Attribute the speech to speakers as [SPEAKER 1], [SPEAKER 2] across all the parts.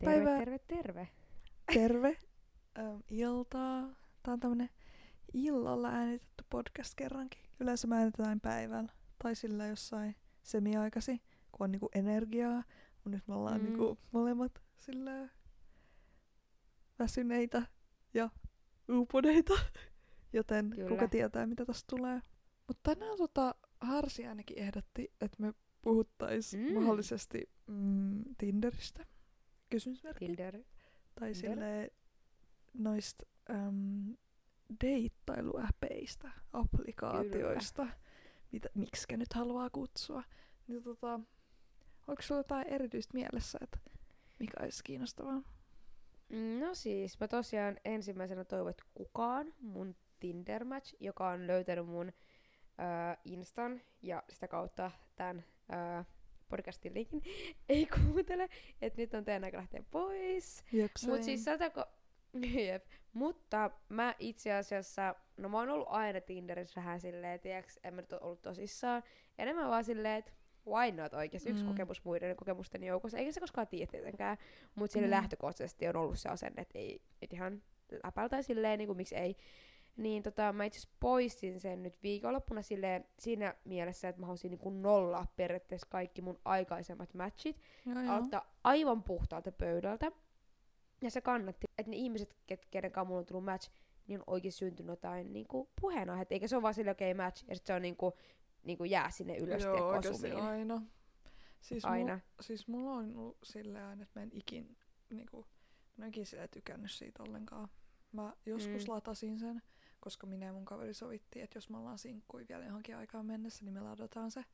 [SPEAKER 1] Terve,
[SPEAKER 2] Päivää.
[SPEAKER 1] terve, terve.
[SPEAKER 2] Terve. Ähm, iltaa. Tää on tämmönen illalla äänitetty podcast kerrankin. Yleensä mä äänitetään päivällä. Tai sillä jossain semiaikasi, kun on niinku energiaa. Mut nyt me ollaan
[SPEAKER 1] Mm.
[SPEAKER 2] niinku molemmat sillä väsyneitä ja uupuneita. Joten
[SPEAKER 1] Kyllä.
[SPEAKER 2] kuka tietää, mitä tästä tulee. Mutta tänään tota, Harsi ainakin ehdotti, että me puhuttais
[SPEAKER 1] Mm.
[SPEAKER 2] mm. mahdollisesti mm, Tinderistä. Kysymysmerkki.
[SPEAKER 1] Tinder.
[SPEAKER 2] Tai
[SPEAKER 1] Tinder.
[SPEAKER 2] noista äm, deittailuäpeistä, applikaatioista, mitä, miksikä nyt haluaa kutsua. Niin tota, onko sulla jotain erityistä mielessä, että mikä olisi kiinnostavaa?
[SPEAKER 1] No siis, mä tosiaan ensimmäisenä toivon, että kukaan mun Tinder match, joka on löytänyt mun äh, Instan ja sitä kautta tämän äh, podcastin linkin, ei kuuntele, että nyt on teidän aika lähteä pois.
[SPEAKER 2] Jep,
[SPEAKER 1] Mut siis sanotaanko, jep. Mutta mä itse asiassa, no mä oon ollut aina Tinderissä vähän silleen, tiiäks, en mä nyt ollut tosissaan. Enemmän vaan silleen, että why not oikeesti, yksi
[SPEAKER 2] Mm.
[SPEAKER 1] kokemus muiden kokemusten joukossa. Eikä se koskaan tiedä tietenkään, mutta sille
[SPEAKER 2] Mm.
[SPEAKER 1] lähtökohtaisesti on ollut se asenne, että ei et ihan läpältä silleen, niin kuin miksi ei. Niin tota, mä itse poistin sen nyt viikonloppuna silleen, siinä mielessä, että mä haluaisin niin nollaa periaatteessa kaikki mun aikaisemmat matchit
[SPEAKER 2] joo, joo.
[SPEAKER 1] aloittaa aivan puhtaalta pöydältä. Ja se kannatti, että ne ihmiset, ket, kenen kanssa mulla on tullut match, niin on oikein syntynyt jotain niinku puheenaiheet. Eikä se ole vaan sille okei okay, match, ja sit se on niinku, niinku jää sinne ylös
[SPEAKER 2] Joo,
[SPEAKER 1] kosumiin.
[SPEAKER 2] aina. Siis,
[SPEAKER 1] Aina.
[SPEAKER 2] Mul, siis mulla on ollut silleen aina, että mä en ikin, niinku, mä en ikin silleen tykännyt siitä ollenkaan. Mä joskus
[SPEAKER 1] mm.
[SPEAKER 2] latasin sen, koska minä ja mun kaveri sovittiin, että jos me ollaan sinkkui vielä johonkin aikaan mennessä, niin me ladataan se.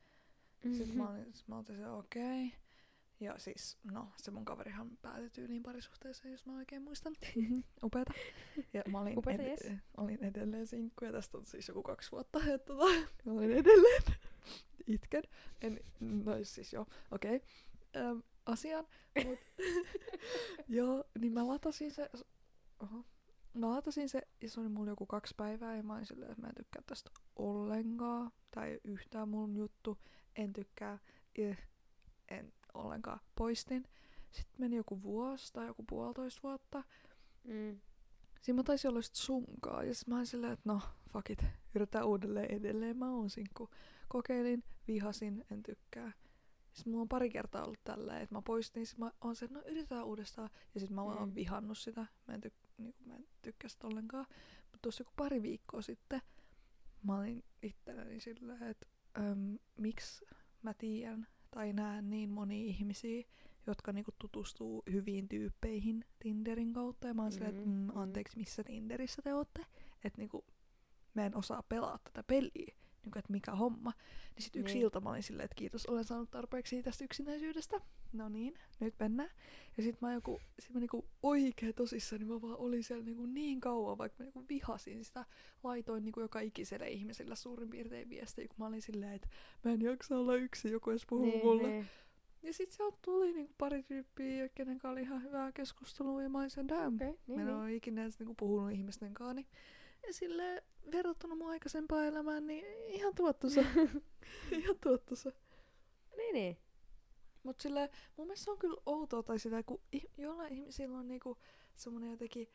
[SPEAKER 2] Sitten mä olin, mä olin se okei. Okay. Ja siis, no, se mun kaverihan päätyi tyyliin parisuhteeseen, jos mä oikein muistan. Upeeta. Ja mä olin,
[SPEAKER 1] Upeeta, yes.
[SPEAKER 2] olin edelleen sinkku, ja tästä on siis joku kaksi vuotta, että tota, mä olin edelleen itken. En, no siis joo, okei. Okay. Öm, asiaan. Mut, joo, niin mä latasin se, oho, mä latasin se, ja se oli mulla joku kaksi päivää, ja mä olin silleen, että mä en tykkää tästä ollenkaan. Ei ole yhtään mun juttu, en tykkää, eh, en ollenkaan. Poistin. Sitten meni joku vuosi tai joku puolitoista vuotta.
[SPEAKER 1] Mm.
[SPEAKER 2] Siinä mä taisin olla sit sunkaan, ja sit mä olin silleen, että no, fuck it, yritetään uudelleen edelleen, mä oon sinkku. Kokeilin, vihasin, en tykkää. Sitten mulla on pari kertaa ollut tälleen, että mä poistin, sit mä oon se, että no yritetään uudestaan, ja sit mä oon
[SPEAKER 1] Mm.
[SPEAKER 2] vihannut sitä, mä en, tyk- niinku, mä en tykkää sitä ollenkaan. Mutta tuossa joku pari viikkoa sitten, mä olin itselläni silleen, että äm, miksi mä tiedän tai näen niin monia ihmisiä, jotka niinku tutustuu hyviin tyyppeihin Tinderin kautta. Ja mä oon silleen, että
[SPEAKER 1] Mhm,
[SPEAKER 2] mm,
[SPEAKER 1] mhm.
[SPEAKER 2] anteeksi, missä Tinderissä te ootte? Että niinku, mä en osaa pelaa tätä peliä. Niinku, että mikä homma. Niin sit yksi
[SPEAKER 1] Niin.
[SPEAKER 2] ilta mä olin silleen, että kiitos, olen saanut tarpeeksi tästä yksinäisyydestä. No niin, nyt mennään. Ja sit mä joku, sit mä niinku oikein tosissaan, niin mä vaan olin siellä niinku niin kauan, vaikka mä niinku vihasin sitä. Laitoin niinku joka ikiselle ihmisellä suurin piirtein viestejä, kun mä olin silleen, että mä en jaksa olla yksin, joku edes puhuu
[SPEAKER 1] Niin,
[SPEAKER 2] mulle.
[SPEAKER 1] niin.
[SPEAKER 2] Ja sit sieltä tuli niinku pari tyyppiä, kenen kanssa oli ihan hyvää keskustelua, ja mä olin sen damn. Mä
[SPEAKER 1] niin,
[SPEAKER 2] en
[SPEAKER 1] niin.
[SPEAKER 2] ole ikinä edes niinku puhunut ihmisten kanssa. Niin, ja sille verrattuna mun aikaisempaan elämään, niin ihan tuottosa. ihan tuottosa.
[SPEAKER 1] niin, niin.
[SPEAKER 2] Mut sille mun mielestä se on kyllä outoa, tai sitä, kun jollain ihmisillä on niinku semmonen jotenkin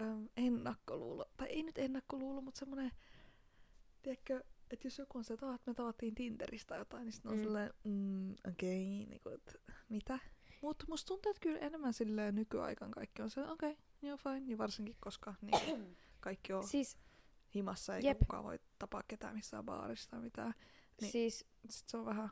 [SPEAKER 2] äm, ennakkoluulo. Tai ei nyt ennakkoluulo, mutta semmonen, tiedätkö, että jos joku on se, että "Ah, että me tavattiin Tinderistä jotain, niin sitten on
[SPEAKER 1] Mm.
[SPEAKER 2] silleen, mm, okei, okay, niinku, mitä? Mutta musta tuntuu, että kyllä enemmän silleen nykyaikaan kaikki on se, okei, okay, joo fine. Ja varsinkin, koska niin, kaikki on
[SPEAKER 1] Siis,
[SPEAKER 2] himassa, eikä
[SPEAKER 1] Jep.
[SPEAKER 2] kukaan voi tapaa ketään missään baarissa tai mitään. Niin.
[SPEAKER 1] siis
[SPEAKER 2] Sit se on vähän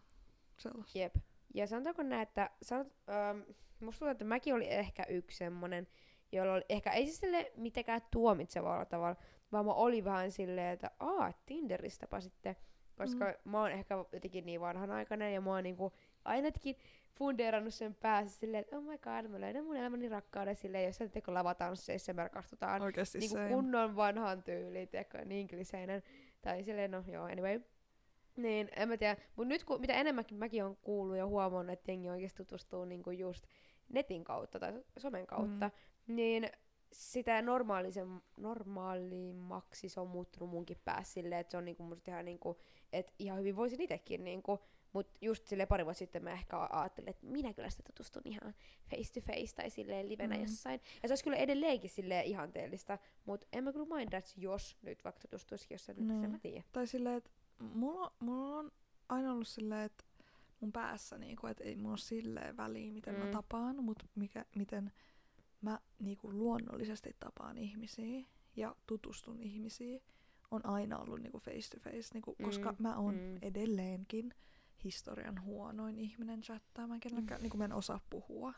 [SPEAKER 2] sellaista.
[SPEAKER 1] Jep. Ja sanotaanko näin, että sanot, ähm, musta tuntuu, että mäkin oli ehkä yksi semmonen, jolla oli ehkä ei siis sille mitenkään tuomitsevalla tavalla, vaan mä olin vähän silleen, että aa, Tinderistäpä sitten. Koska mm. mä oon ehkä jotenkin niin vanhanaikainen ja mä oon niinku ainakin fundeerannut sen päässä silleen, että oh my god, mä löydän mun elämäni rakkauden silleen, jos sä teko lavatansseissa me rakastutaan niinku
[SPEAKER 2] se.
[SPEAKER 1] kunnon vanhan tyyliin, tiedätkö, niin kliseinen. Tai silleen, no joo, anyway. Niin, en mä tiedä. Mut nyt kun, mitä enemmänkin mäkin on kuullut ja huomannut, että jengi oikeasti tutustuu niinku just netin kautta tai somen kautta, mm. niin sitä normaalisen, normaalimmaksi se on muuttunut munkin päässä silleen, että se on niinku musta ihan niinku, että ihan hyvin voisin itekin niinku Mut just sille pari vuotta sitten mä ehkä ajattelin, että minä kyllä sitä tutustun ihan face to face tai silleen livenä
[SPEAKER 2] Mm.
[SPEAKER 1] jossain. Ja se olisi kyllä edelleenkin silleen ihanteellista, mutta en mä kyllä mindaisi, jos nyt vaikka tutustuisikin jossain, niin. Sen mä tiedän.
[SPEAKER 2] Tai silleen, että mulla, mulla on aina ollut silleen, että mun päässä, niinku, että ei mulla ole silleen väliä, miten mm. mä
[SPEAKER 1] Mm.
[SPEAKER 2] tapaan, mutta mikä, miten mä niinku, luonnollisesti tapaan ihmisiä ja tutustun ihmisiin, on aina ollut niinku, face to face, niinku, koska
[SPEAKER 1] Mm,
[SPEAKER 2] mä oon
[SPEAKER 1] mm.
[SPEAKER 2] edelleenkin historian huonoin ihminen chattaamaan kenellekään,
[SPEAKER 1] Mm.
[SPEAKER 2] niinku, mä en osaa puhua. Mä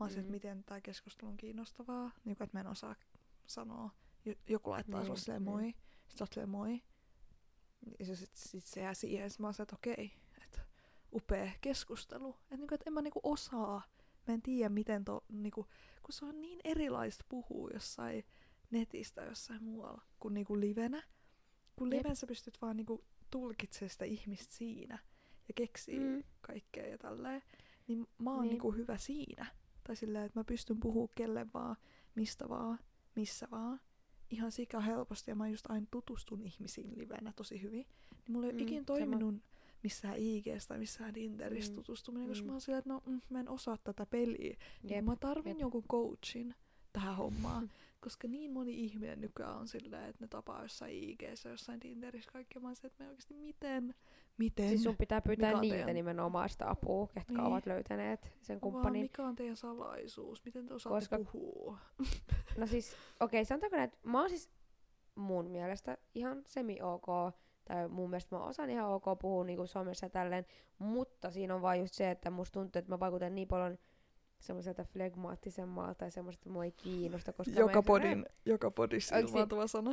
[SPEAKER 2] oon mm. että
[SPEAKER 1] Mm.
[SPEAKER 2] miten tämä keskustelu on kiinnostavaa, niinku, että mä en osaa sanoa. Jo- Joku laittaa
[SPEAKER 1] Niin,
[SPEAKER 2] sulle silleen
[SPEAKER 1] niin.
[SPEAKER 2] moi, sit sä oot silleen moi, ja sit, sit se jää siihen, sit mä oon se, että okei, että upea keskustelu. Että niinku, et en mä niinku osaa, mä en tiedä miten to, niinku, kun se on niin erilaista puhua jossain netistä jossain muualla kuin niinku livenä. Kun
[SPEAKER 1] Jep.
[SPEAKER 2] liven sä pystyt vaan niinku tulkitsemaan sitä ihmistä siinä ja keksii mm. Kaikkea ja tälleen, niin mä oon
[SPEAKER 1] Niin.
[SPEAKER 2] niinku hyvä siinä. Tai silleen, että mä pystyn puhua kelle vaan, mistä vaan, missä vaan. Ihan sika helposti ja mä just aina tutustun ihmisiin livenä tosi hyvin. Niin mulla ei ole
[SPEAKER 1] Mm,
[SPEAKER 2] ikin
[SPEAKER 1] sama.
[SPEAKER 2] toiminut missään IGstä tai missään Tinderissä
[SPEAKER 1] Mm,
[SPEAKER 2] tutustuminen, koska
[SPEAKER 1] mm.
[SPEAKER 2] mä oon silleen, että no mm, mä en osaa tätä peliä. Niin mä tarvin
[SPEAKER 1] jep.
[SPEAKER 2] jonkun coachin tähän hommaan. koska niin moni ihminen nykyään on silleen, että ne tapaa jossain IGssä, jossain Tinderissä kaikki. Mä oon silleen, että me oikeasti miten? Miten?
[SPEAKER 1] Siis sun pitää
[SPEAKER 2] Mikä
[SPEAKER 1] pyytää
[SPEAKER 2] on
[SPEAKER 1] niiltä
[SPEAKER 2] teidän-
[SPEAKER 1] nimenomaan sitä apua, ketkä
[SPEAKER 2] Niin.
[SPEAKER 1] ovat löytäneet sen
[SPEAKER 2] Vaan
[SPEAKER 1] kumppanin.
[SPEAKER 2] mikä on teidän salaisuus? Miten te osaatte
[SPEAKER 1] Koska-
[SPEAKER 2] puhua?
[SPEAKER 1] No siis, okei, okay, sanotaanko näin, että mä oon siis mun mielestä ihan semi-ok, tai mun mielestä mä osaan ihan ok puhua niinku somessa ja tälleen, mutta siinä on vaan just se, että musta tuntuu, että mä vaikutan niin paljon semmoiselta flegmaattisemmalta tai semmoista, että mua ei kiinnosta, koska
[SPEAKER 2] Joka podin, joka podissa
[SPEAKER 1] Oikeesti-
[SPEAKER 2] ilmaantuva sana.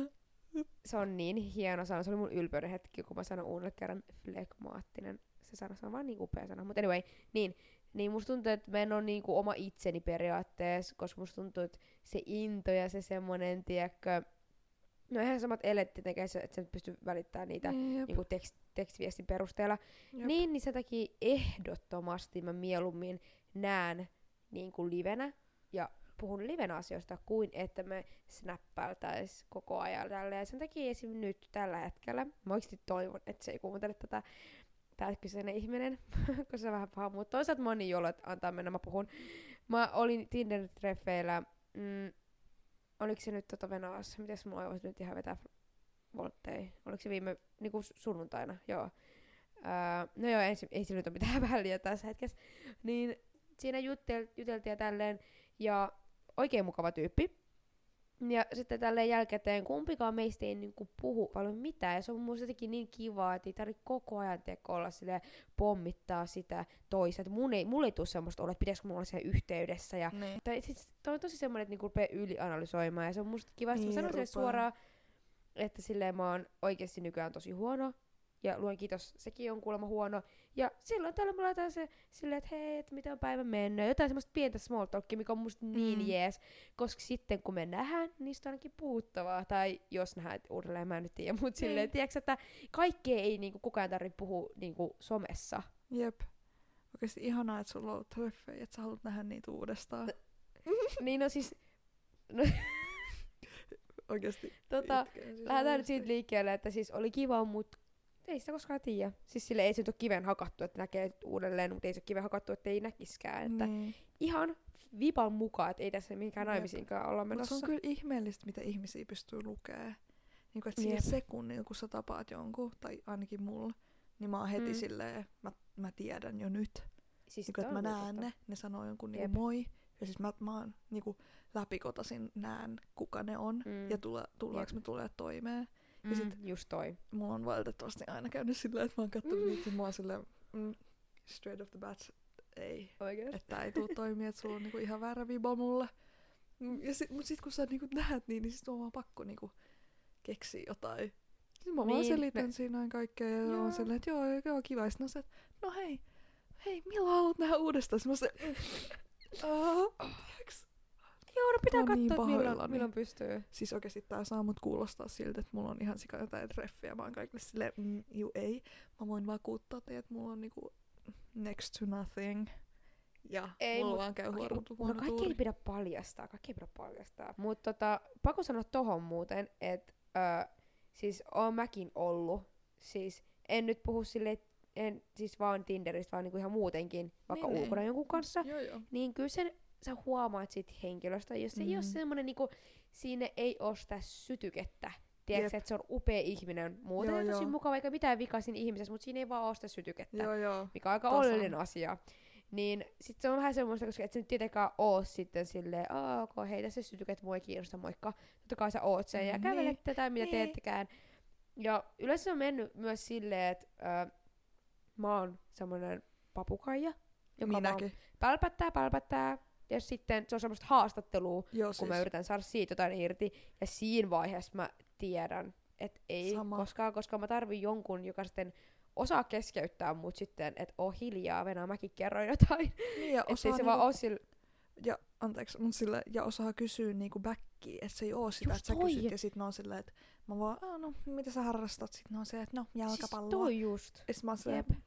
[SPEAKER 1] Se on niin hieno sana. Se oli mun ylpeyden hetki, kun mä sanon uudelle kerran flegmaattinen. Se sana, se on vaan niin upea sana. Mutta anyway, niin, niin musta tuntuu, että mä en ole niinku oma itseni periaatteessa, koska musta tuntuu, että se into ja se semmonen, tiedätkö, no eihän samat eletti tekee se, että sä nyt pystyy välittämään niitä
[SPEAKER 2] Jep,
[SPEAKER 1] niinku tekst, tekstiviestin perusteella.
[SPEAKER 2] jep.
[SPEAKER 1] Niin, niin sen takia ehdottomasti mä mieluummin näen niin kuin livenä ja puhun liven asioista kuin että me snappailtais koko ajan tälleen. Ja sen takia esim. nyt tällä hetkellä, mä oikeasti toivon, että se ei kuuntele tätä tää kyseinen ihminen, koska se on vähän paha, mutta toisaalta jolo, että antaa mennä, mä puhun. Mä olin Tinder-treffeillä, mm, oliko se nyt tota Venäjässä, mitäs mulla olisi nyt ihan vetää voltteja, oliko se viime niinku sunnuntaina, joo. Öö, no joo, ei, ei sillä nyt ole mitään väliä tässä hetkessä. Niin siinä jutel, juteltiin ja tälleen, ja oikein mukava tyyppi. Ja sitten tälleen jälkikäteen kumpikaan meistä ei niinku puhu paljon mitään. Ja se on mun jotenkin niin kiva, että ei tarvitse koko ajan tiedätkö, olla silleen, pommittaa sitä toista. Et mun ei, mulla ei tule semmoista olla, että pitäisikö mulla olla siellä yhteydessä. Ja,
[SPEAKER 2] Niin.
[SPEAKER 1] tai siis toi on tosi semmoinen, että niinku rupeaa ylianalysoimaan. Ja se on musta kiva, että
[SPEAKER 2] Niin,
[SPEAKER 1] mä sanon sille suoraan, että silleen mä oon oikeasti nykyään tosi huono. Ja luen kiitos, sekin on kuulemma huono. Ja silloin tällä mä laitan se silleen, että hei, että miten on päivä mennyt. Jotain semmoista pientä small talkia, mikä on musta niin
[SPEAKER 2] Mm.
[SPEAKER 1] jees. Koska sitten kun me nähdään, niistä on ainakin puhuttavaa. Tai jos nähdään uudelleen, mä en nyt tiedä. Mutta silleen,
[SPEAKER 2] Niin.
[SPEAKER 1] tiedätkö, että kaikkea ei niinku, koko ajan tarvitse puhua niinku, somessa.
[SPEAKER 2] Jep. Oikeesti ihanaa, että sulla on treffejä, että sä haluat nähdä niitä uudestaan.
[SPEAKER 1] niin no siis,
[SPEAKER 2] Oikeesti.
[SPEAKER 1] tota,
[SPEAKER 2] itken siis
[SPEAKER 1] lähdetään nyt siitä liikkeelle, että siis oli kiva, mutta ei sitä koskaan tiedä. Siis sille ei se nyt ole kiven hakattu, että näkee uudelleen, mutta ei se ole kiven hakattu, että ei näkiskään. Että
[SPEAKER 2] Niin.
[SPEAKER 1] ihan vipan mukaan, että ei tässä mihinkään
[SPEAKER 2] Jep.
[SPEAKER 1] naimisiinkaan olla
[SPEAKER 2] Mutta
[SPEAKER 1] menossa.
[SPEAKER 2] se on kyllä ihmeellistä, mitä ihmisiä pystyy lukemaan. Niin kuin, että sillä
[SPEAKER 1] Jep.
[SPEAKER 2] sekunnilla, kun sä tapaat jonkun, tai ainakin mulla, niin mä oon heti
[SPEAKER 1] Mm.
[SPEAKER 2] silleen, mä, mä tiedän jo nyt.
[SPEAKER 1] siis
[SPEAKER 2] Niin kuin, että mä näen ne, ne sanoo jonkun niinku moi. Ja siis mä, mä oon niinku läpikotasin näen, kuka ne on.
[SPEAKER 1] Mm.
[SPEAKER 2] Ja tule, tullaanko me tulee toimeen.
[SPEAKER 1] Mm,
[SPEAKER 2] ja sit-
[SPEAKER 1] just toi.
[SPEAKER 2] Mulla on valitettavasti aina käynyt silleen, että mä oon kattonut niitä, ja mä oon silleen, mm, straight off the bat, ei.
[SPEAKER 1] Oikeesti.
[SPEAKER 2] Että ei tuu toimia, että sulla on niinku ihan väärä viba mulle. Mm, Ja sit, mut sit kun sä niinku näet niin, niin sit on vaan pakko niinku keksiä jotain. Sitten mä vaan
[SPEAKER 1] Niin,
[SPEAKER 2] selitän
[SPEAKER 1] ne-
[SPEAKER 2] siinä kaikkea ja
[SPEAKER 1] Joo.
[SPEAKER 2] on silleen, että joo, joo, kiva. Ja sit on se, no hei, hei, milloin haluat nähdä uudestaan? Sitten mä se, uh,
[SPEAKER 1] Joo, no pitää
[SPEAKER 2] niin
[SPEAKER 1] katsoa, että milloin, milloin pystyy.
[SPEAKER 2] Siis oikeesti tää saa mut kuulostaa siltä, että mulla on ihan sika jotain treffejä. Mä oon kaikille silleen, mm, juu ei. Mä voin vakuuttaa teille, että mulla on niinku next to nothing. Ja
[SPEAKER 1] Ei,
[SPEAKER 2] mulla
[SPEAKER 1] mut-
[SPEAKER 2] vaan käy huono,
[SPEAKER 1] no
[SPEAKER 2] huono
[SPEAKER 1] kaikki ei pidä paljastaa, kaikki ei pidä paljastaa. Mutta tota, pakko sanoa tohon muuten, että siis oon mäkin ollut. Siis en nyt puhu silleen en siis vaan Tinderistä, vaan niinku ihan muutenkin, vaikka
[SPEAKER 2] Niin, niin.
[SPEAKER 1] ulkona jonkun kanssa,
[SPEAKER 2] Joo, joo.
[SPEAKER 1] niin kyllä sen sä huomaat siitä henkilöstä, jos se ei ole
[SPEAKER 2] Mm.
[SPEAKER 1] semmoinen, niinku, siinä ei ole sitä sytykettä. Tiedätkö, että se on upea ihminen. Muuten
[SPEAKER 2] Joo,
[SPEAKER 1] on tosi
[SPEAKER 2] joo.
[SPEAKER 1] mukava, eikä mitään vikaa siinä ihmisessä, mutta siinä ei vaan ole sitä sytykettä,
[SPEAKER 2] Joo, joo.
[SPEAKER 1] mikä on aika
[SPEAKER 2] tasan.
[SPEAKER 1] oleellinen asia. Niin sit se on vähän semmoista, koska et sä nyt tietenkään oo sitten silleen, Aa, ok, hei tässä sytyket, mua ei kiinnosta, moikka. Totta kai sä oot sen ja
[SPEAKER 2] Niin.
[SPEAKER 1] kävelette tai mitä
[SPEAKER 2] Niin.
[SPEAKER 1] teettekään. Ja yleensä se on mennyt myös silleen, että ö, mä oon semmoinen papukaija, joka vaan
[SPEAKER 2] Minäkin.
[SPEAKER 1] pälpättää, pälpättää. Ja sitten se on semmoista haastattelua,
[SPEAKER 2] Joo,
[SPEAKER 1] kun
[SPEAKER 2] siis.
[SPEAKER 1] mä yritän saada siitä jotain irti. Ja siinä vaiheessa mä tiedän, että ei
[SPEAKER 2] Sama.
[SPEAKER 1] koskaan, koska mä tarvin jonkun, joka sitten osaa keskeyttää mut sitten, että oo hiljaa, Venä, mäkin kerroin jotain.
[SPEAKER 2] Niin, ja osaa
[SPEAKER 1] se vaan
[SPEAKER 2] niinku,
[SPEAKER 1] oo sillä...
[SPEAKER 2] ja, anteeksi, mut sille, ja osaa kysyä niinku backia, että se ei oo sitä, että sä kysyt ja sit ne on silleen, että mä vaan, Aa, no, mitä sä harrastat? Sit ne on se, että no, jalkapalloa.
[SPEAKER 1] Siis toi just.
[SPEAKER 2] Ja sit mä oon silleen,
[SPEAKER 1] Jep.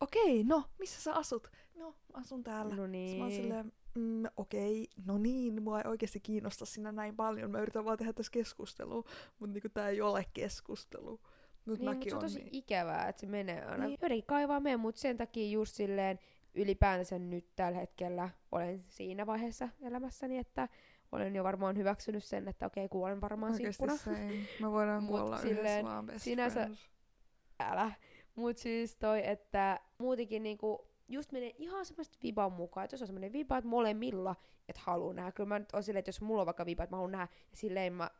[SPEAKER 2] Okei, no, missä sä asut? No, asun täällä.
[SPEAKER 1] No
[SPEAKER 2] Sitten mä
[SPEAKER 1] niin.
[SPEAKER 2] silleen, mm, okei, no niin, mua ei oikeasti kiinnosta sinä näin paljon. Mä yritän vaan tehdä tässä keskustelua, mutta niinku tää ei ole keskustelu. Mut
[SPEAKER 1] Niin, mutta se on tosi
[SPEAKER 2] niin.
[SPEAKER 1] ikävää, että se menee aina.
[SPEAKER 2] Niin.
[SPEAKER 1] Niin. Jotenkin kaivaa mene, mutta sen takia just silleen ylipäänsä nyt tällä hetkellä olen siinä vaiheessa elämässäni, että olen jo varmaan hyväksynyt sen, että okei, kuolen varmaan
[SPEAKER 2] Oikeesti
[SPEAKER 1] sinkkuna.
[SPEAKER 2] same. Me voidaan kuolla yhdessä vaan best
[SPEAKER 1] sinänsä-
[SPEAKER 2] friends.
[SPEAKER 1] Älä. Mut siis toi, että muutenkin niinku just menee ihan semmoista viban mukaan, että jos on semmoinen viba, että molemmilla, että haluaa nähdä. Kyllä mä nyt on silleen, että jos mulla on vaikka viba, että mä haluan nähdä, ja silleen mä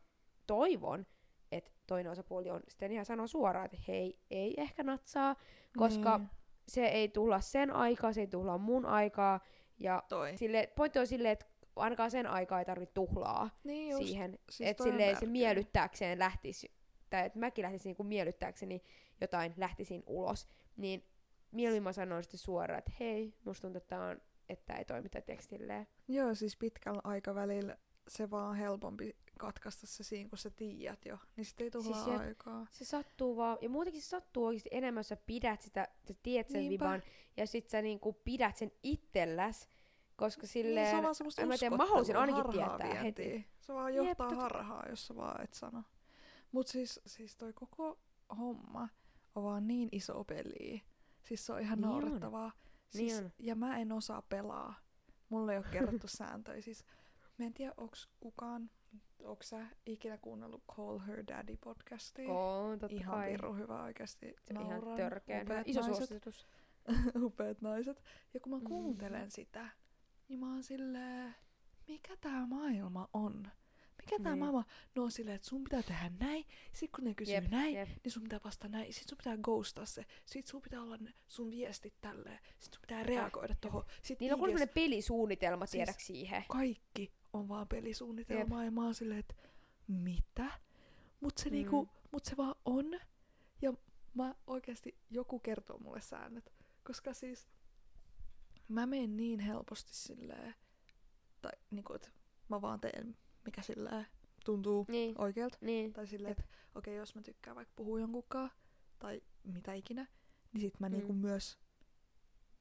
[SPEAKER 1] toivon, että toinen osapuoli on sitten ihan sanoo suoraan, että hei, ei ehkä natsaa, koska
[SPEAKER 2] Niin,
[SPEAKER 1] se ei tulla sen aikaa, se ei tulla mun aikaa, ja
[SPEAKER 2] toi.
[SPEAKER 1] sille, pointti on silleen, että ainakaan sen aikaa ei tarvitse tuhlaa
[SPEAKER 2] Niin just.
[SPEAKER 1] siihen,
[SPEAKER 2] siis
[SPEAKER 1] että silleen se miellyttääkseen lähtisi, tai että mäkin lähtisin niinku miellyttääkseni jotain, lähtisin ulos, niin mieluummin mä sanon sitten suoraan, että hei, musta tuntuu, että on, että ei toimita tekstilleen.
[SPEAKER 2] Joo, siis pitkällä aikavälillä se vaan helpompi katkaista se siinä, kun sä tiedät jo. Niin sit ei tuhlaa
[SPEAKER 1] Siis jep.
[SPEAKER 2] aikaa.
[SPEAKER 1] Se sattuu vaan, ja muutenkin se sattuu oikeasti enemmän, jos sä pidät sitä, sä tiedät sen
[SPEAKER 2] Niinpä.
[SPEAKER 1] viban, ja sit sä niinku pidät sen itselläs, koska silleen,
[SPEAKER 2] niin, se on vaan semmoista
[SPEAKER 1] mä tiedä, mä haluaisin ainakin
[SPEAKER 2] harhaa
[SPEAKER 1] tietää heti.
[SPEAKER 2] Se vaan
[SPEAKER 1] Jep,
[SPEAKER 2] johtaa
[SPEAKER 1] totta-
[SPEAKER 2] harhaa, jos sä vaan et sano. Mut siis, siis toi koko homma on vaan niin iso peli. Siis se on ihan
[SPEAKER 1] Niin on.
[SPEAKER 2] naurettavaa.
[SPEAKER 1] Niin
[SPEAKER 2] Siis,
[SPEAKER 1] on.
[SPEAKER 2] ja mä en osaa pelaa. Mulle ei ole kerrottu sääntöjä. Siis, mä en tiedä, onks kukaan, onks sä ikinä kuunnellut Call Her Daddy podcastia?
[SPEAKER 1] Oo, totta
[SPEAKER 2] ihan
[SPEAKER 1] kai.
[SPEAKER 2] pirru hyvä oikeesti.
[SPEAKER 1] Se on ihan törkeen. hyvä.
[SPEAKER 2] Upeat
[SPEAKER 1] Iso
[SPEAKER 2] naiset.
[SPEAKER 1] suositus.
[SPEAKER 2] Upeat naiset. Ja kun mä
[SPEAKER 1] Mm.
[SPEAKER 2] kuuntelen sitä, niin mä oon silleen, mikä tää maailma on? Mikä tää
[SPEAKER 1] Niin.
[SPEAKER 2] maailma? No on silleen, että sun pitää tehdä näin, sit kun ne kysyy
[SPEAKER 1] Jep,
[SPEAKER 2] näin,
[SPEAKER 1] jep.
[SPEAKER 2] niin sun pitää vastata näin, sit sun pitää ghostaa se, sit sun pitää olla ne, sun viestit tälleen, sit sun pitää reagoida tohon. Sit
[SPEAKER 1] Niillä on kuitenkin pelisuunnitelma,
[SPEAKER 2] Siis-
[SPEAKER 1] tiedäks siihen.
[SPEAKER 2] kaikki on vaan pelisuunnitelmaa ja mä oon silleen, että mitä? Mut se,
[SPEAKER 1] Mm.
[SPEAKER 2] niinku, mut se vaan on. Ja mä oikeasti joku kertoo mulle säännöt. Koska siis mä menen niin helposti silleen, tai niinku, että mä vaan teen, mikä silleen tuntuu
[SPEAKER 1] Niin,
[SPEAKER 2] oikealta.
[SPEAKER 1] niin.
[SPEAKER 2] Tai silleen, että okei, jos mä tykkään vaikka puhua jonkunkaan, tai mitä ikinä, niin sit mä
[SPEAKER 1] Mm.
[SPEAKER 2] niinku myös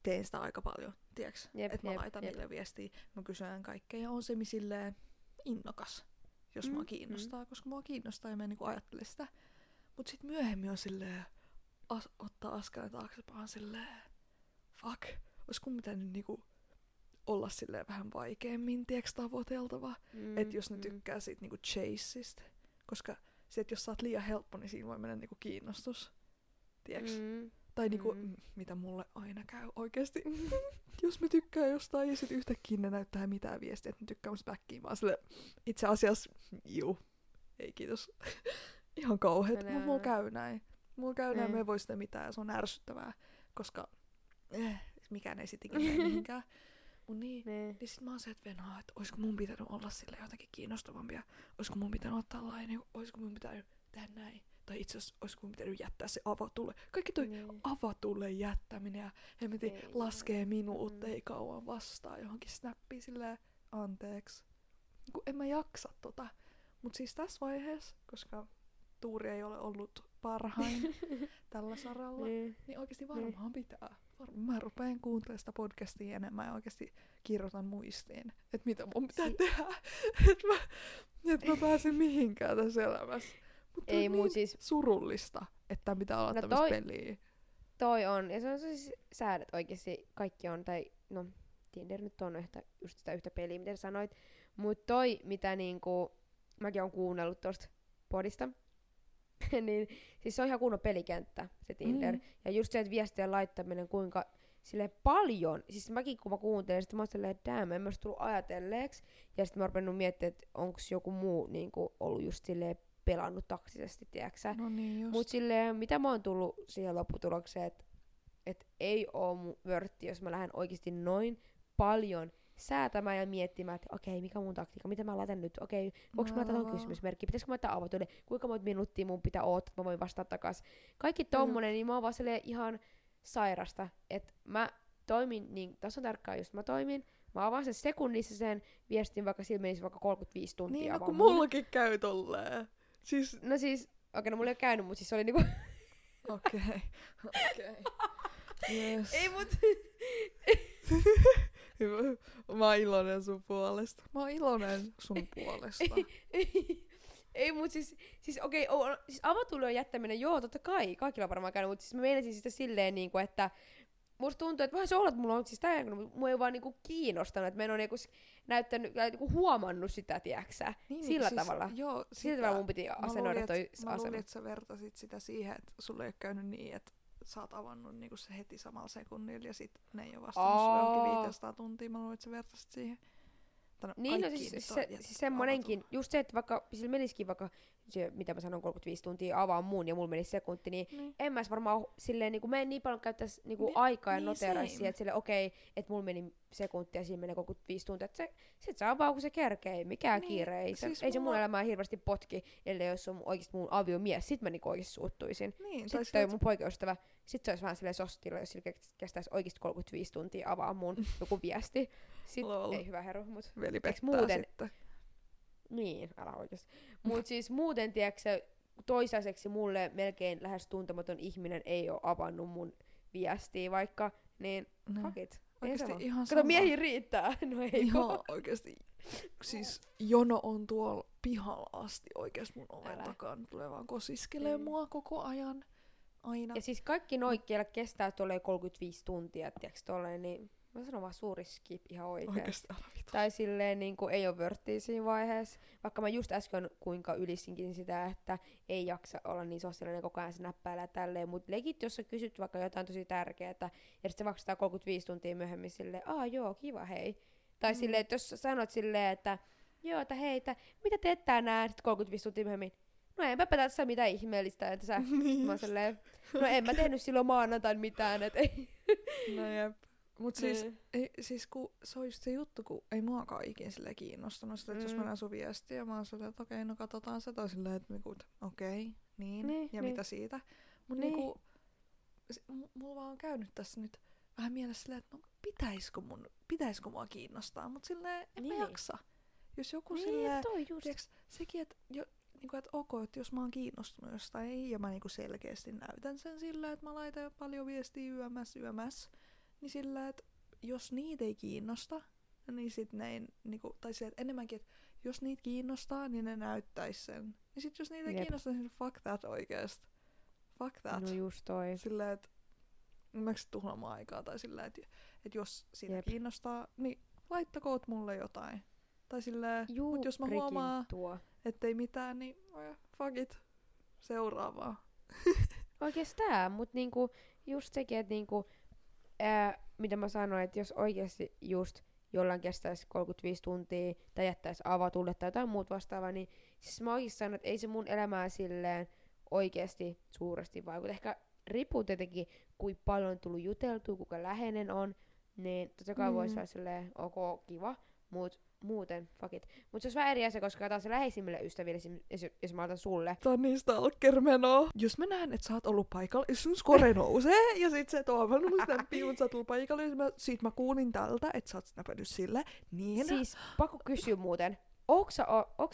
[SPEAKER 2] teen sitä aika paljon, tiedäks?
[SPEAKER 1] Jep,
[SPEAKER 2] Että mä
[SPEAKER 1] jep,
[SPEAKER 2] laitan
[SPEAKER 1] jep.
[SPEAKER 2] niille viestiä, mä kysyn kaikkea ja on se silleen innokas, jos mua
[SPEAKER 1] Mm,
[SPEAKER 2] kiinnostaa, koska mua kiinnostaa ja mä en niinku ajattele sitä. Mut sit myöhemmin on silleen, as- ottaa askeleen taaksepäin silleen, fuck, olisiko mun pitänyt niinku olla silleen vähän vaikeammin, tiedäks, tavoiteltava.
[SPEAKER 1] Mm,
[SPEAKER 2] Että jos ne
[SPEAKER 1] mm.
[SPEAKER 2] tykkää siitä niinku chaseista, koska se, että jos sä oot liian helppo, niin siinä voi mennä niinku kiinnostus. Tiedäks? Mm. Tai niinku,
[SPEAKER 1] Mm.
[SPEAKER 2] mitä mulle aina käy oikeesti. jos me tykkää jostain ja sit yhtäkkiä ne näyttää mitään viestiä, että ne tykkää musta backiin, vaan sille itse asiassa, juu, ei kiitos. Ihan kauheet, mutta mulla käy näin. Mulla käy näin,
[SPEAKER 1] Niin.
[SPEAKER 2] me ei voi sitä mitään ja se on ärsyttävää, koska eh, mikään ei sit ikinä mihinkään. Niin,
[SPEAKER 1] Niin.
[SPEAKER 2] niin sit mä oon se, että venaa, että oisko mun pitänyt olla sille jotenkin kiinnostavampia. Oisko mun pitänyt ottaa lainen, oisko mun pitänyt tehdä näin. Tai itse asiassa oisko mun pitänyt jättää se avatulle. Kaikki toi
[SPEAKER 1] Niin.
[SPEAKER 2] avatulle jättäminen ja hemmetin
[SPEAKER 1] Ei.
[SPEAKER 2] laskee minuutta,
[SPEAKER 1] Mm.
[SPEAKER 2] ei kauan vastaa johonkin snappiin silleen anteeksi. Kun en mä jaksa tota. Mut siis tässä vaiheessa, koska Tuuri ei ole ollut parhain tällä saralla,
[SPEAKER 1] Niin.
[SPEAKER 2] niin oikeasti varmaan pitää. Mä rupean kuuntelemaan sitä podcastia enemmän ja oikeasti kirjoitan muistiin, että mitä mun pitää
[SPEAKER 1] Si-
[SPEAKER 2] tehdä, että mä, et mä pääsen mihinkään tässä elämässä. Mutta
[SPEAKER 1] Ei
[SPEAKER 2] on niin
[SPEAKER 1] siis,
[SPEAKER 2] surullista, että tää pitää olla
[SPEAKER 1] No
[SPEAKER 2] tämmöistä
[SPEAKER 1] toi-
[SPEAKER 2] peliä.
[SPEAKER 1] toi on, ja se on siis säädät oikeesti, kaikki on, tai no, Tinder nyt on yhtä, just sitä yhtä peliä, miten sanoit, mut toi, mitä niinku, mäkin on kuunnellut tosta podista, niin siis se on ihan kunnon pelikenttä, se Tinder.
[SPEAKER 2] Mm.
[SPEAKER 1] Ja just se, että viestien laittaminen, kuinka sille paljon, siis mäkin kun mä kuuntelen, sitten mä oon silleen, että damn, en mä tullut ajatelleeksi. Ja sitten mä oon miettimään, että onko joku muu niin kuin, ollut just silleen pelannut taksisesti, tiedäksä.
[SPEAKER 2] No niin just.
[SPEAKER 1] Mut silleen, mitä mä oon tullut siihen lopputulokseen, että et ei oo mun vörtti, jos mä lähden oikeasti noin paljon säätämään ja miettimään, että okei, mikä on mun taktiikka, mitä mä laitan nyt, okei, voinko mä laittaa kysymysmerkki, pitäisikö mä laittaa avatuille, kuinka monta minuuttia mun pitää odottaa, että mä voin vastata takas. Kaikki tommonen, niin mä oon vaan ihan sairasta, että mä toimin, niin tässä on tarkkaan just mä toimin, mä avaan sen sekunnissa sen viestin, vaikka sillä menisi vaikka 35 tuntia
[SPEAKER 2] Niin, no kun mullakin käy tolleen. Siis,
[SPEAKER 1] No siis, okei, no mulla ei ole käynyt, mutta siis se oli niinku...
[SPEAKER 2] okei, okei. Yes.
[SPEAKER 1] ei mut...
[SPEAKER 2] Hyvä. Mä oon iloinen sun puolesta. Mä oon iloinen sun puolesta.
[SPEAKER 1] ei mut siis, siis okei, okay, siis avatulion jättäminen, joo, totta kai, kaikilla on varmaan käynyt, mutta siis mä meinasin sitä silleen niinku, että musta tuntuu, että vähän se olla, että mulla on siis tää, kun mua ei vaan niinku kiinnostanut, että mä en oo niinku näyttänyt, tai niinku huomannut sitä, tiedäksä.
[SPEAKER 2] Niin,
[SPEAKER 1] Sillä
[SPEAKER 2] siis,
[SPEAKER 1] tavalla.
[SPEAKER 2] Joo,
[SPEAKER 1] Sillä tavalla mun piti asennoida toi
[SPEAKER 2] Mä luulin,
[SPEAKER 1] asema.
[SPEAKER 2] että sä vertasit sitä siihen, että sulle ei ole käynyt niin, että sä oot avannut niinku se heti samalla sekunnilla ja sit ne ei ole vastannut sulle johonkin
[SPEAKER 1] Aa.
[SPEAKER 2] 500 tuntia. Mä luulin, että sä vertasit siihen. No,
[SPEAKER 1] Niin, no siis, se,
[SPEAKER 2] jätetty
[SPEAKER 1] siis semmonenkin,
[SPEAKER 2] avatulla.
[SPEAKER 1] just se, että vaikka sillä menisikin vaikka, se, mitä mä sanon, 35 tuntia avaa muun ja mulla menisi sekunti, niin
[SPEAKER 2] Niin.
[SPEAKER 1] en mä varmaan silleen, niin kuin, mä en niin paljon käyttäisi niin kuin
[SPEAKER 2] Niin,
[SPEAKER 1] aikaa ja
[SPEAKER 2] niin
[SPEAKER 1] noteraisi siihen, että sille okei, okay, että mulla meni sekunti ja siinä menee 35 tuntia, että se, sit saa vaan kun se kerkee, mikään
[SPEAKER 2] Niin,
[SPEAKER 1] kiire, ei, se,
[SPEAKER 2] siis
[SPEAKER 1] ei se mun elämää hirveästi potki, ellei jos on oikeasti mun aviomies, sit mä niinku oikeesti suuttuisin.
[SPEAKER 2] Niin,
[SPEAKER 1] Sitten toi mun poikaystävä, sit se olisi vähän silleen sostilla, jos sillä ke- kestäisi oikeesti 35 tuntia avaa mun joku viesti. Sit,
[SPEAKER 2] Lol.
[SPEAKER 1] ei hyvä heru, mut
[SPEAKER 2] veli pettää
[SPEAKER 1] muuten-
[SPEAKER 2] sitten.
[SPEAKER 1] niin, älä oikeesti. Mut siis muuten, tiedätkö, toistaiseksi mulle melkein lähes tuntematon ihminen ei ole avannut mun viestiä vaikka, niin
[SPEAKER 2] Niin.
[SPEAKER 1] fuck it. Ei
[SPEAKER 2] Oikeesti ihan
[SPEAKER 1] Kato,
[SPEAKER 2] sama.
[SPEAKER 1] miehiä riittää. No ei
[SPEAKER 2] Ihan oikeesti. Siis jono on tuolla pihalla asti oikeesti mun oven
[SPEAKER 1] Älä.
[SPEAKER 2] takana. Tulee vaan kosiskelee
[SPEAKER 1] Mm.
[SPEAKER 2] mua koko ajan. Aina.
[SPEAKER 1] Ja siis kaikki noi, kestää tolleen 35 tuntia, tiedätkö, tolleen, niin mä sanon vaan suuri skip ihan oikein. Tai silleen niin kuin ei ole vörttiä siinä vaiheessa. Vaikka mä just äsken kuinka ylistinkin sitä, että ei jaksa olla niin sosiaalinen koko ajan se näppäillä ja tälleen. Mut legit, jos sä kysyt vaikka jotain tosi tärkeää, ja sitten se vastaa 35 tuntia myöhemmin silleen, aa joo, kiva hei. Tai
[SPEAKER 2] Mm.
[SPEAKER 1] silleen, että jos sä sanot silleen, että joo, että hei, että mitä teet tänään, sitten 35 tuntia myöhemmin. No enpä tässä mitään ihmeellistä, että sä, mä silleen, no en mä tehnyt silloin maanantain mitään, että ei.
[SPEAKER 2] No jep. Mut siis,
[SPEAKER 1] Niin.
[SPEAKER 2] ei, siis kun, se on just se juttu, kun ei muakaan ikinä sille kiinnostanut sitä, että jos
[SPEAKER 1] Mm.
[SPEAKER 2] mä näen sun viestiä ja mä oon silleen, että okei, no katsotaan se, tai silleen, että niinku, okei, niin,
[SPEAKER 1] Niin,
[SPEAKER 2] ja
[SPEAKER 1] niin.
[SPEAKER 2] mitä siitä. Mut
[SPEAKER 1] Niin.
[SPEAKER 2] niinku, mulla vaan on käynyt tässä nyt vähän mielessä silleen, että no pitäisikö mun, pitäisikö mua kiinnostaa, mut silleen en niin. Mä jaksa. Jos joku
[SPEAKER 1] Niin,
[SPEAKER 2] silleen, tiiäks, sekin, että jo, niinku, et ok, että jos mä oon kiinnostunut jostain ja mä niinku selkeästi näytän sen sillä, että mä laitan paljon viestiä yömäs, yömäs, niin sillä, että jos niitä ei kiinnosta, niin sit ne ei, niinku, tai se, että enemmänkin, että jos niitä kiinnostaa, niin ne näyttäis sen. Ja sit jos niitä ei
[SPEAKER 1] Jep.
[SPEAKER 2] kiinnosta, niin fuck that oikeesti. Fuck that.
[SPEAKER 1] No just toi.
[SPEAKER 2] Silleen, että mä tuhlaamaan aikaa, tai silleen, että, että jos siitä
[SPEAKER 1] Jep.
[SPEAKER 2] kiinnostaa, niin laittakoot mulle jotain. Tai
[SPEAKER 1] Juu,
[SPEAKER 2] mut jos mä huomaan, ettei mitään, niin oh, fuck it. Seuraavaa.
[SPEAKER 1] Oikeastaan, mutta niinku, just sekin, että niinku, ää, mitä mä sanoin, että jos oikeasti just jollain kestäisi 35 tuntia tai jättäisi avatulle tai jotain muut vastaavaa, niin siis mä oikeasti sanon, että ei se mun elämää silleen oikeasti suuresti vaikuta. Ehkä riippuu tietenkin, kuinka paljon on tullut juteltua, kuinka läheinen on, niin totta kai mm. voisi
[SPEAKER 2] Mm.
[SPEAKER 1] olla silleen, ok, kiva, mut muuten, fuck it. Mut se olisi vähän eri asia, koska taas se läheisimmille ystäville, jos, jos mä otan sulle,
[SPEAKER 2] Tää on niin stalker-menoa. Jos mä näen, että sä oot ollut paikalla, jos sun score nousee, ja sit se tuo vaan mun snappia, mut sä oot ollut paikalla, ja mä, sit mä kuulin tältä, että sä oot snappannut sille, niin...
[SPEAKER 1] Siis pakko kysyä muuten, onko sä,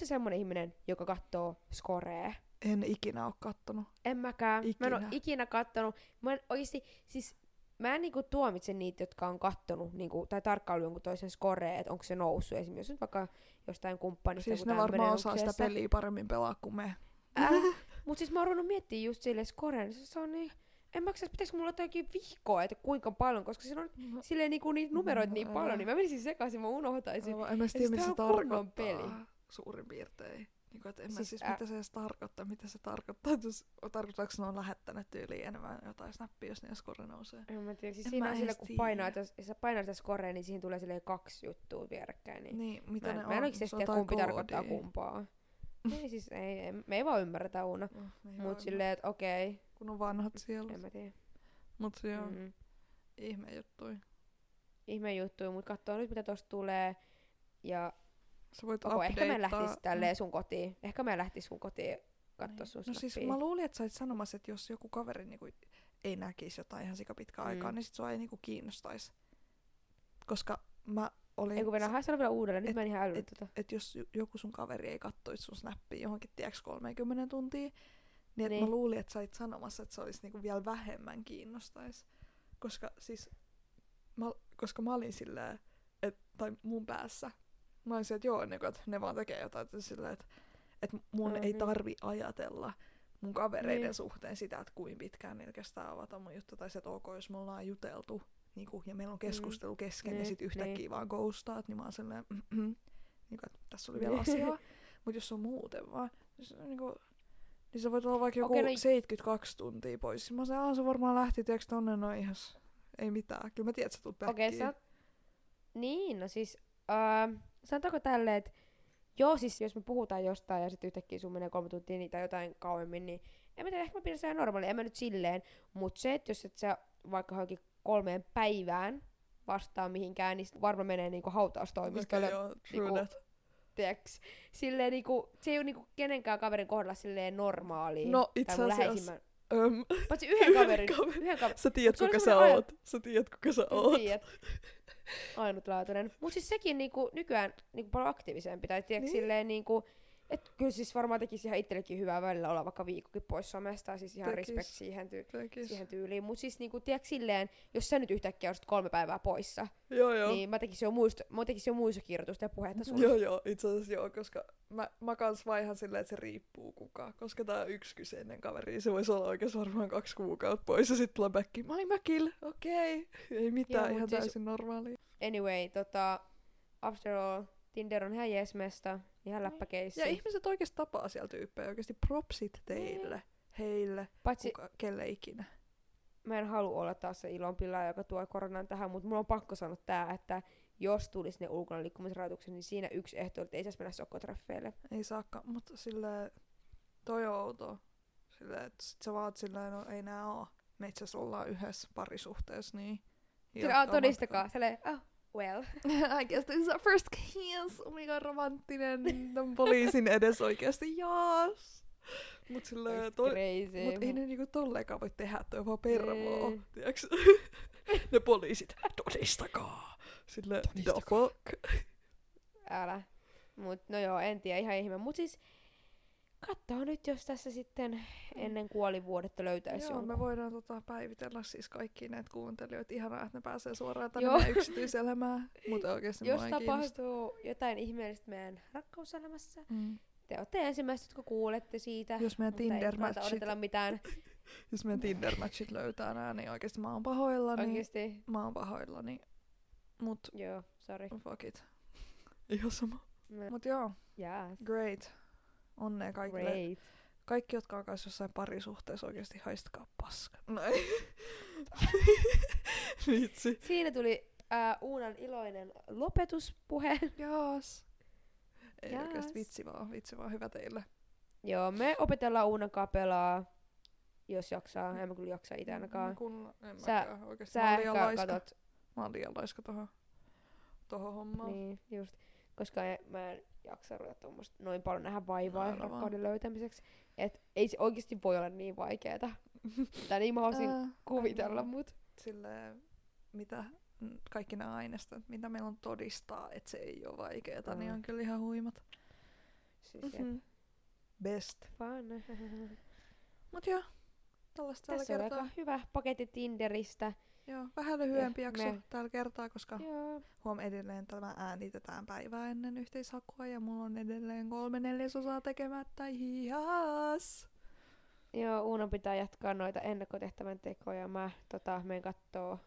[SPEAKER 1] semmonen ihminen, joka katsoo scorea?
[SPEAKER 2] En ikinä oo kattonut.
[SPEAKER 1] En mäkään. Mä en oo
[SPEAKER 2] Ikinä.
[SPEAKER 1] ikinä kattonut. Mä en oikeesti, siis mä en niinku tuomitse niitä, jotka on kattonut niinku, tai tarkkailu jonkun toisen scorea, että onko se noussut. Esimerkiksi jos vaikka jostain kumppanista
[SPEAKER 2] Siis ne varmaan osaa sitä peliä paremmin pelaa kuin me.
[SPEAKER 1] Älä. Mut siis mä oon ruvennut miettimään just sille scoren, se, se on niin, en mä jaksa, pitäisikö mulla ottaa jokin vihkoa, että kuinka paljon, koska siinä on
[SPEAKER 2] No,
[SPEAKER 1] silleen niinku niitä numeroita niin
[SPEAKER 2] älä.
[SPEAKER 1] paljon, niin mä menisin sekaisin, mä unohtaisin.
[SPEAKER 2] aivan, en mä tiedä,
[SPEAKER 1] tää
[SPEAKER 2] se tarkoittaa.
[SPEAKER 1] peli.
[SPEAKER 2] Suurin piirtein. Niin kuin, että en mä
[SPEAKER 1] Siis
[SPEAKER 2] siis,
[SPEAKER 1] ä-
[SPEAKER 2] mitä se edes tarkoittaa, mitä se tarkoittaa. että Jos, tarkoittaako ne on lähettänyt tyyliin enemmän jotain snappia, jos niiden skore nousee.
[SPEAKER 1] En mä tiedä, siis
[SPEAKER 2] En
[SPEAKER 1] siinä
[SPEAKER 2] mä
[SPEAKER 1] on sille,
[SPEAKER 2] edes
[SPEAKER 1] kun painaa, jos sä painaa sitä scorea, niin siihen tulee silleen kaksi juttua vierekkäin. Niin.
[SPEAKER 2] Niin, mitä
[SPEAKER 1] mä,
[SPEAKER 2] ne
[SPEAKER 1] en-
[SPEAKER 2] on?
[SPEAKER 1] mä en
[SPEAKER 2] on
[SPEAKER 1] tiedä, kumpi tarkoittaa
[SPEAKER 2] koodia.
[SPEAKER 1] kumpaa. ei siis, ei, ei, me ei vaan ymmärretä Uuna.
[SPEAKER 2] No, ei
[SPEAKER 1] Mut silleen, että okei,
[SPEAKER 2] ymmärrä, Kun on vanhat sielut.
[SPEAKER 1] en mä tiedä.
[SPEAKER 2] Mut se on
[SPEAKER 1] Mm.
[SPEAKER 2] ihme juttui.
[SPEAKER 1] Ihme juttu, mut katsoo nyt mitä tosta tulee. Ja
[SPEAKER 2] Sä voit
[SPEAKER 1] koko, ehkä me lähtis tälleen sun kotiin. Ehkä me lähtis sun kotiin kattoo
[SPEAKER 2] Niin.
[SPEAKER 1] sun
[SPEAKER 2] No siis
[SPEAKER 1] snappia.
[SPEAKER 2] mä luulin, että sä olit sanomassa, että jos joku kaveri niinku ei näkisi jotain ihan sika pitkään
[SPEAKER 1] Mm.
[SPEAKER 2] aikaa, niin sit sua ei niinku kiinnostaisi. Koska mä olin...
[SPEAKER 1] Ei kun Venä, hae sano vielä uudelleen, nyt
[SPEAKER 2] et-
[SPEAKER 1] mä en ihan älynyt
[SPEAKER 2] et-
[SPEAKER 1] tota.
[SPEAKER 2] että jos jo- joku sun kaveri ei kattoisi sun snappia johonkin tieks 30 tuntia, niin, niin.
[SPEAKER 1] Niin.
[SPEAKER 2] mä luulin, että sä olit sanomassa, että se olisi niinku vielä vähemmän kiinnostais. Koska siis, mä, koska mä olin silleen, et, tai mun päässä, mä olin silleen, että joo, niinku, että ne vaan tekee jotain, että silleen, että, että mun
[SPEAKER 1] Mm,
[SPEAKER 2] ei
[SPEAKER 1] niin.
[SPEAKER 2] tarvi ajatella mun kavereiden
[SPEAKER 1] Niin.
[SPEAKER 2] suhteen sitä, että kuinka pitkään niillä kestää avata mun juttu, tai se, että ok, jos me ollaan juteltu, niinku, ja meillä on keskustelu kesken, ja
[SPEAKER 1] Niin,
[SPEAKER 2] sit yhtäkkiä
[SPEAKER 1] niin.
[SPEAKER 2] vaan ghostaat, niin mä oon silleen, mm niinku, että tässä oli vielä asiaa. Mutta jos on muuten vaan, niin, se, niinku, niin sä voit olla vaikka joku okay,
[SPEAKER 1] no-
[SPEAKER 2] 72 tuntia pois. Mä sanoin, se varmaan lähti, tiedätkö tonne noin ihan, ei mitään. Kyllä mä tiedän, että sä tulet
[SPEAKER 1] Okei, okay, Niin, no siis, uh, sanotaanko tälleen, että joo, siis jos me puhutaan jostain ja sitten yhtäkkiä sun menee kolme tuntia niin, tai jotain kauemmin, niin en mä tiedä, ehkä mä pidän sitä ihan normaalia, en mä nyt silleen, mutta se, että jos et sä vaikka johonkin kolmeen päivään vastaa mihinkään, niin varmaan menee niinku hautaustoimistolle,
[SPEAKER 2] Okei, joo,
[SPEAKER 1] niinku- tiiäks, silleen niinku, se ei ole niinku kenenkään kaverin kohdalla silleen normaalia.
[SPEAKER 2] No, itse asiassa- Öm,
[SPEAKER 1] Paitsi yhden kaverin,
[SPEAKER 2] kaveri.
[SPEAKER 1] yhden kaverin,
[SPEAKER 2] Sä tiedät, kuka sä oot. Sä tiedät, kuka sä oot.
[SPEAKER 1] Tiedät. Ainutlaatuinen. Mut siis sekin niinku, nykyään niinku paljon aktiivisempi. Tai tiedätkö,
[SPEAKER 2] niin.
[SPEAKER 1] silleen niinku, et kyllä siis varmaan tekisi ihan itsellekin hyvää välillä olla vaikka viikkokin pois somesta. Siis ihan
[SPEAKER 2] Tekis.
[SPEAKER 1] respect siihen, ty-
[SPEAKER 2] Tekis.
[SPEAKER 1] siihen tyyliin. Mut siis niinku, tiedätkö, silleen, jos sä nyt yhtäkkiä olisit kolme päivää poissa,
[SPEAKER 2] Joo, joo.
[SPEAKER 1] niin mä tekisin jo, muisto, mä tekisin jo muistokirjoitusta ja puhetta sulle.
[SPEAKER 2] Joo, joo, itse asiassa joo, koska mä, mä kans vaan ihan silleen, että se riippuu kuka. Koska tää yksi kyseinen kaveri, se voisi olla oikeasti varmaan kaksi kuukautta pois ja sit tulee back. Mä olin okei. Ei mitään,
[SPEAKER 1] Joo,
[SPEAKER 2] ihan
[SPEAKER 1] siis-
[SPEAKER 2] täysin normaalia.
[SPEAKER 1] Anyway, tota, after all, Tinder on mesta, ihan läppäkeissi.
[SPEAKER 2] Ja ihmiset oikeasti tapaa siellä tyyppejä, oikeasti propsit teille, heille,
[SPEAKER 1] Paitsi
[SPEAKER 2] kuka, kelle ikinä.
[SPEAKER 1] mä en halua olla taas se ilonpilaaja, joka tuo koronan tähän, mutta mulla on pakko sanoa tää, että jos tulisi ne ulkona liikkumisrajoitukset, niin siinä yksi ehto, että ei saisi mennä sokkotreffeille.
[SPEAKER 2] Ei saakka, mutta silleen, toi on outoa. Silleen, että sit sä vaat silleen, no ei nää oo. Me itse ollaan yhdessä parisuhteessa, niin...
[SPEAKER 1] Ah, todistakaa. Silleen, oh, well.
[SPEAKER 2] I guess this is our first kiss. Oh my god, romanttinen. Tämän poliisin edes oikeesti, jaas. Mut
[SPEAKER 1] Oikeesti
[SPEAKER 2] toi, mut ei ne niinku tolleenkaan voi tehdä, toi on vaan pervoa. Tiedätkö? ne poliisit, todistakaa. Silleen, the fuck.
[SPEAKER 1] Älä. Mut no joo, en tiedä, ihan ihme. Mut siis, kattoo nyt, jos tässä sitten ennen kuolivuodetta löytäisi
[SPEAKER 2] Joo, me
[SPEAKER 1] jonkun.
[SPEAKER 2] voidaan tota, päivitellä siis kaikki näitä kuuntelijoita. Ihanaa, että ne pääsee suoraan tänne
[SPEAKER 1] Joo.
[SPEAKER 2] meidän yksityiselämään. Mutta oikeasti
[SPEAKER 1] Jos tapahtuu jotain ihmeellistä meidän rakkauselämässä,
[SPEAKER 2] Mm.
[SPEAKER 1] te olette ensimmäiset, jotka kuulette siitä.
[SPEAKER 2] Jos meidän
[SPEAKER 1] ei
[SPEAKER 2] Tinder
[SPEAKER 1] mitään
[SPEAKER 2] jos meidän Tinder löytää nää, niin oikeasti mä oon pahoillani.
[SPEAKER 1] oikeesti.
[SPEAKER 2] Mä oon pahoillani. Mut
[SPEAKER 1] Joo, sorry.
[SPEAKER 2] fuck it. Ihan sama. Mut joo,
[SPEAKER 1] Yes.
[SPEAKER 2] great. Onnea kaikille.
[SPEAKER 1] Great.
[SPEAKER 2] Kaikki, jotka on kanssa jossain parisuhteessa oikeasti haistakaa paska. No ei. Vitsi.
[SPEAKER 1] Siinä tuli äh, Uunan iloinen lopetuspuhe.
[SPEAKER 2] Jaas. Ei
[SPEAKER 1] Jaas.
[SPEAKER 2] oikeesti vitsi vaan, vitsi vaan hyvä teille.
[SPEAKER 1] Joo, me opetellaan Uunan kanssa pelaa, jos jaksaa. En mä kyllä jaksa itse ainakaan.
[SPEAKER 2] Kun, en
[SPEAKER 1] Sä-
[SPEAKER 2] mäkään.
[SPEAKER 1] Sä
[SPEAKER 2] mä oon liian laiska.
[SPEAKER 1] katot.
[SPEAKER 2] Mä oon liian laiska tohon, tohon hommaan.
[SPEAKER 1] Niin, just. Koska mä en jaksa ruveta tuommoista noin paljon nähdä vaivaa
[SPEAKER 2] Aivan.
[SPEAKER 1] rakkauden löytämiseksi. Et ei se oikeasti voi olla niin vaikeeta. Tai niin mä haluaisin
[SPEAKER 2] Ää,
[SPEAKER 1] kuvitella,
[SPEAKER 2] aivan.
[SPEAKER 1] mut
[SPEAKER 2] Silleen, mitä kaikki nämä aineistot, mitä meillä on todistaa, että se ei ole vaikeeta,
[SPEAKER 1] Mm.
[SPEAKER 2] niin on kyllä ihan huimat.
[SPEAKER 1] siis.
[SPEAKER 2] Mm-hmm. Best.
[SPEAKER 1] Fun.
[SPEAKER 2] Mut joo, tällaista
[SPEAKER 1] Tässä on
[SPEAKER 2] kertaa.
[SPEAKER 1] aika hyvä paketti Tinderistä.
[SPEAKER 2] Joo, vähän lyhyempi
[SPEAKER 1] Eh,
[SPEAKER 2] jakso
[SPEAKER 1] me-
[SPEAKER 2] tällä kertaa, koska
[SPEAKER 1] Joo.
[SPEAKER 2] huom edelleen tämä äänitetään päivää ennen yhteishakua ja mulla on edelleen kolme neljäsosaa tekemättä. Hias!
[SPEAKER 1] Joo, Uuna pitää jatkaa noita ennakkotehtävän tekoja. Mä tota, menen kattoo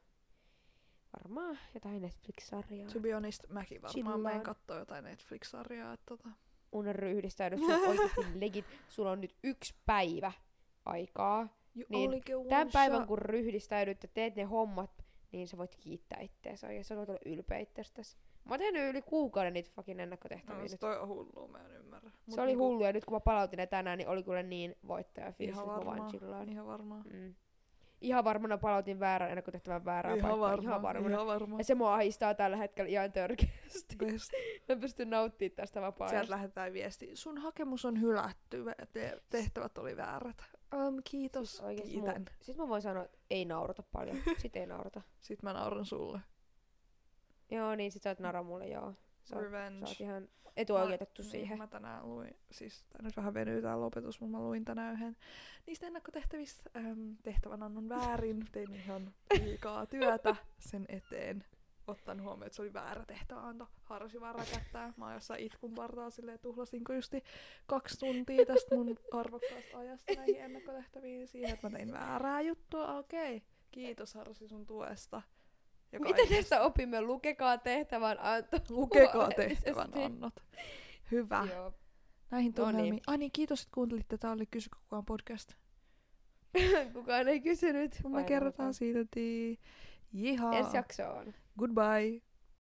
[SPEAKER 1] varmaan jotain Netflix-sarjaa.
[SPEAKER 2] To be honest, mäkin varmaan
[SPEAKER 1] Chillaan.
[SPEAKER 2] menen kattoo jotain Netflix-sarjaa. Että tota.
[SPEAKER 1] Uuna ryhdistäydy, on oikeasti legit. Sulla on nyt yksi päivä aikaa. Niin, Tämän päivän kun ryhdistäydyt ja teet ne hommat, niin sä voit kiittää itteensä ja sä voit olla ylpeä itsestäsi. Mä oon tehnyt yli kuukauden niitä fucking ennakkotehtäviä
[SPEAKER 2] No,
[SPEAKER 1] nyt.
[SPEAKER 2] toi on hullua, mä en ymmärrä. Mut
[SPEAKER 1] Se oli
[SPEAKER 2] niinku,
[SPEAKER 1] hullu ja nyt kun mä palautin ne tänään, niin oli kyllä niin voittaja fiilis,
[SPEAKER 2] Ihan
[SPEAKER 1] vaan
[SPEAKER 2] varmaan.
[SPEAKER 1] chillaan.
[SPEAKER 2] Ihan varmaan.
[SPEAKER 1] Mm. Ihan varmana palautin väärän ennakkotehtävän väärään
[SPEAKER 2] Ihan
[SPEAKER 1] paikkaan.
[SPEAKER 2] varmaan.
[SPEAKER 1] Ihan varmana.
[SPEAKER 2] Ihan varmaan.
[SPEAKER 1] Ja se mua ahistaa tällä hetkellä ihan törkeästi.
[SPEAKER 2] Best.
[SPEAKER 1] Mä pystyn nauttimaan tästä vapaa
[SPEAKER 2] Sieltä lähetetään viesti. Sun hakemus on hylätty. Te- tehtävät oli väärät. Um, kiitos.
[SPEAKER 1] Siis
[SPEAKER 2] Kiitän.
[SPEAKER 1] Mu- Sitten mä voin sanoa, että ei naurata paljon. Sitten ei naurata.
[SPEAKER 2] Sitten mä nauran sulle.
[SPEAKER 1] Joo, niin sit sä oot nara mulle, joo. Sä oot,
[SPEAKER 2] Revenge.
[SPEAKER 1] sä oot ihan etuoikeutettu
[SPEAKER 2] Mä-
[SPEAKER 1] siihen.
[SPEAKER 2] Niin, mä tänään luin, siis tää nyt vähän venyy tää lopetus, mutta mä luin tänään yhden niistä ennakkotehtävistä äm, tehtävän annon väärin. Tein ihan liikaa työtä sen eteen. Ottaen huomioon, että se oli väärä tehtäväanto. Harsi vaan räkättää. Mä oon jossain itkun partaa silleen, tuhlasinko justi kaksi tuntia tästä mun arvokkaasta ajasta näihin ennakkotehtäviin siihen, että mä tein väärää juttua. Okei. Kiitos Harsi sun tuesta.
[SPEAKER 1] Mitä
[SPEAKER 2] kaikesta.
[SPEAKER 1] tästä opimme? Lukekaa tehtävän anto.
[SPEAKER 2] Lukekaa tehtävän annot. Hyvä.
[SPEAKER 1] Joo.
[SPEAKER 2] Näihin
[SPEAKER 1] No
[SPEAKER 2] tunnelmiin. Ai niin, kiitos, että kuuntelitte. Tää oli Kysy kukaan podcast.
[SPEAKER 1] Kukaan ei kysynyt.
[SPEAKER 2] Me kerrotaan silti. Jihaa.
[SPEAKER 1] Ensi jaksoon.
[SPEAKER 2] Goodbye.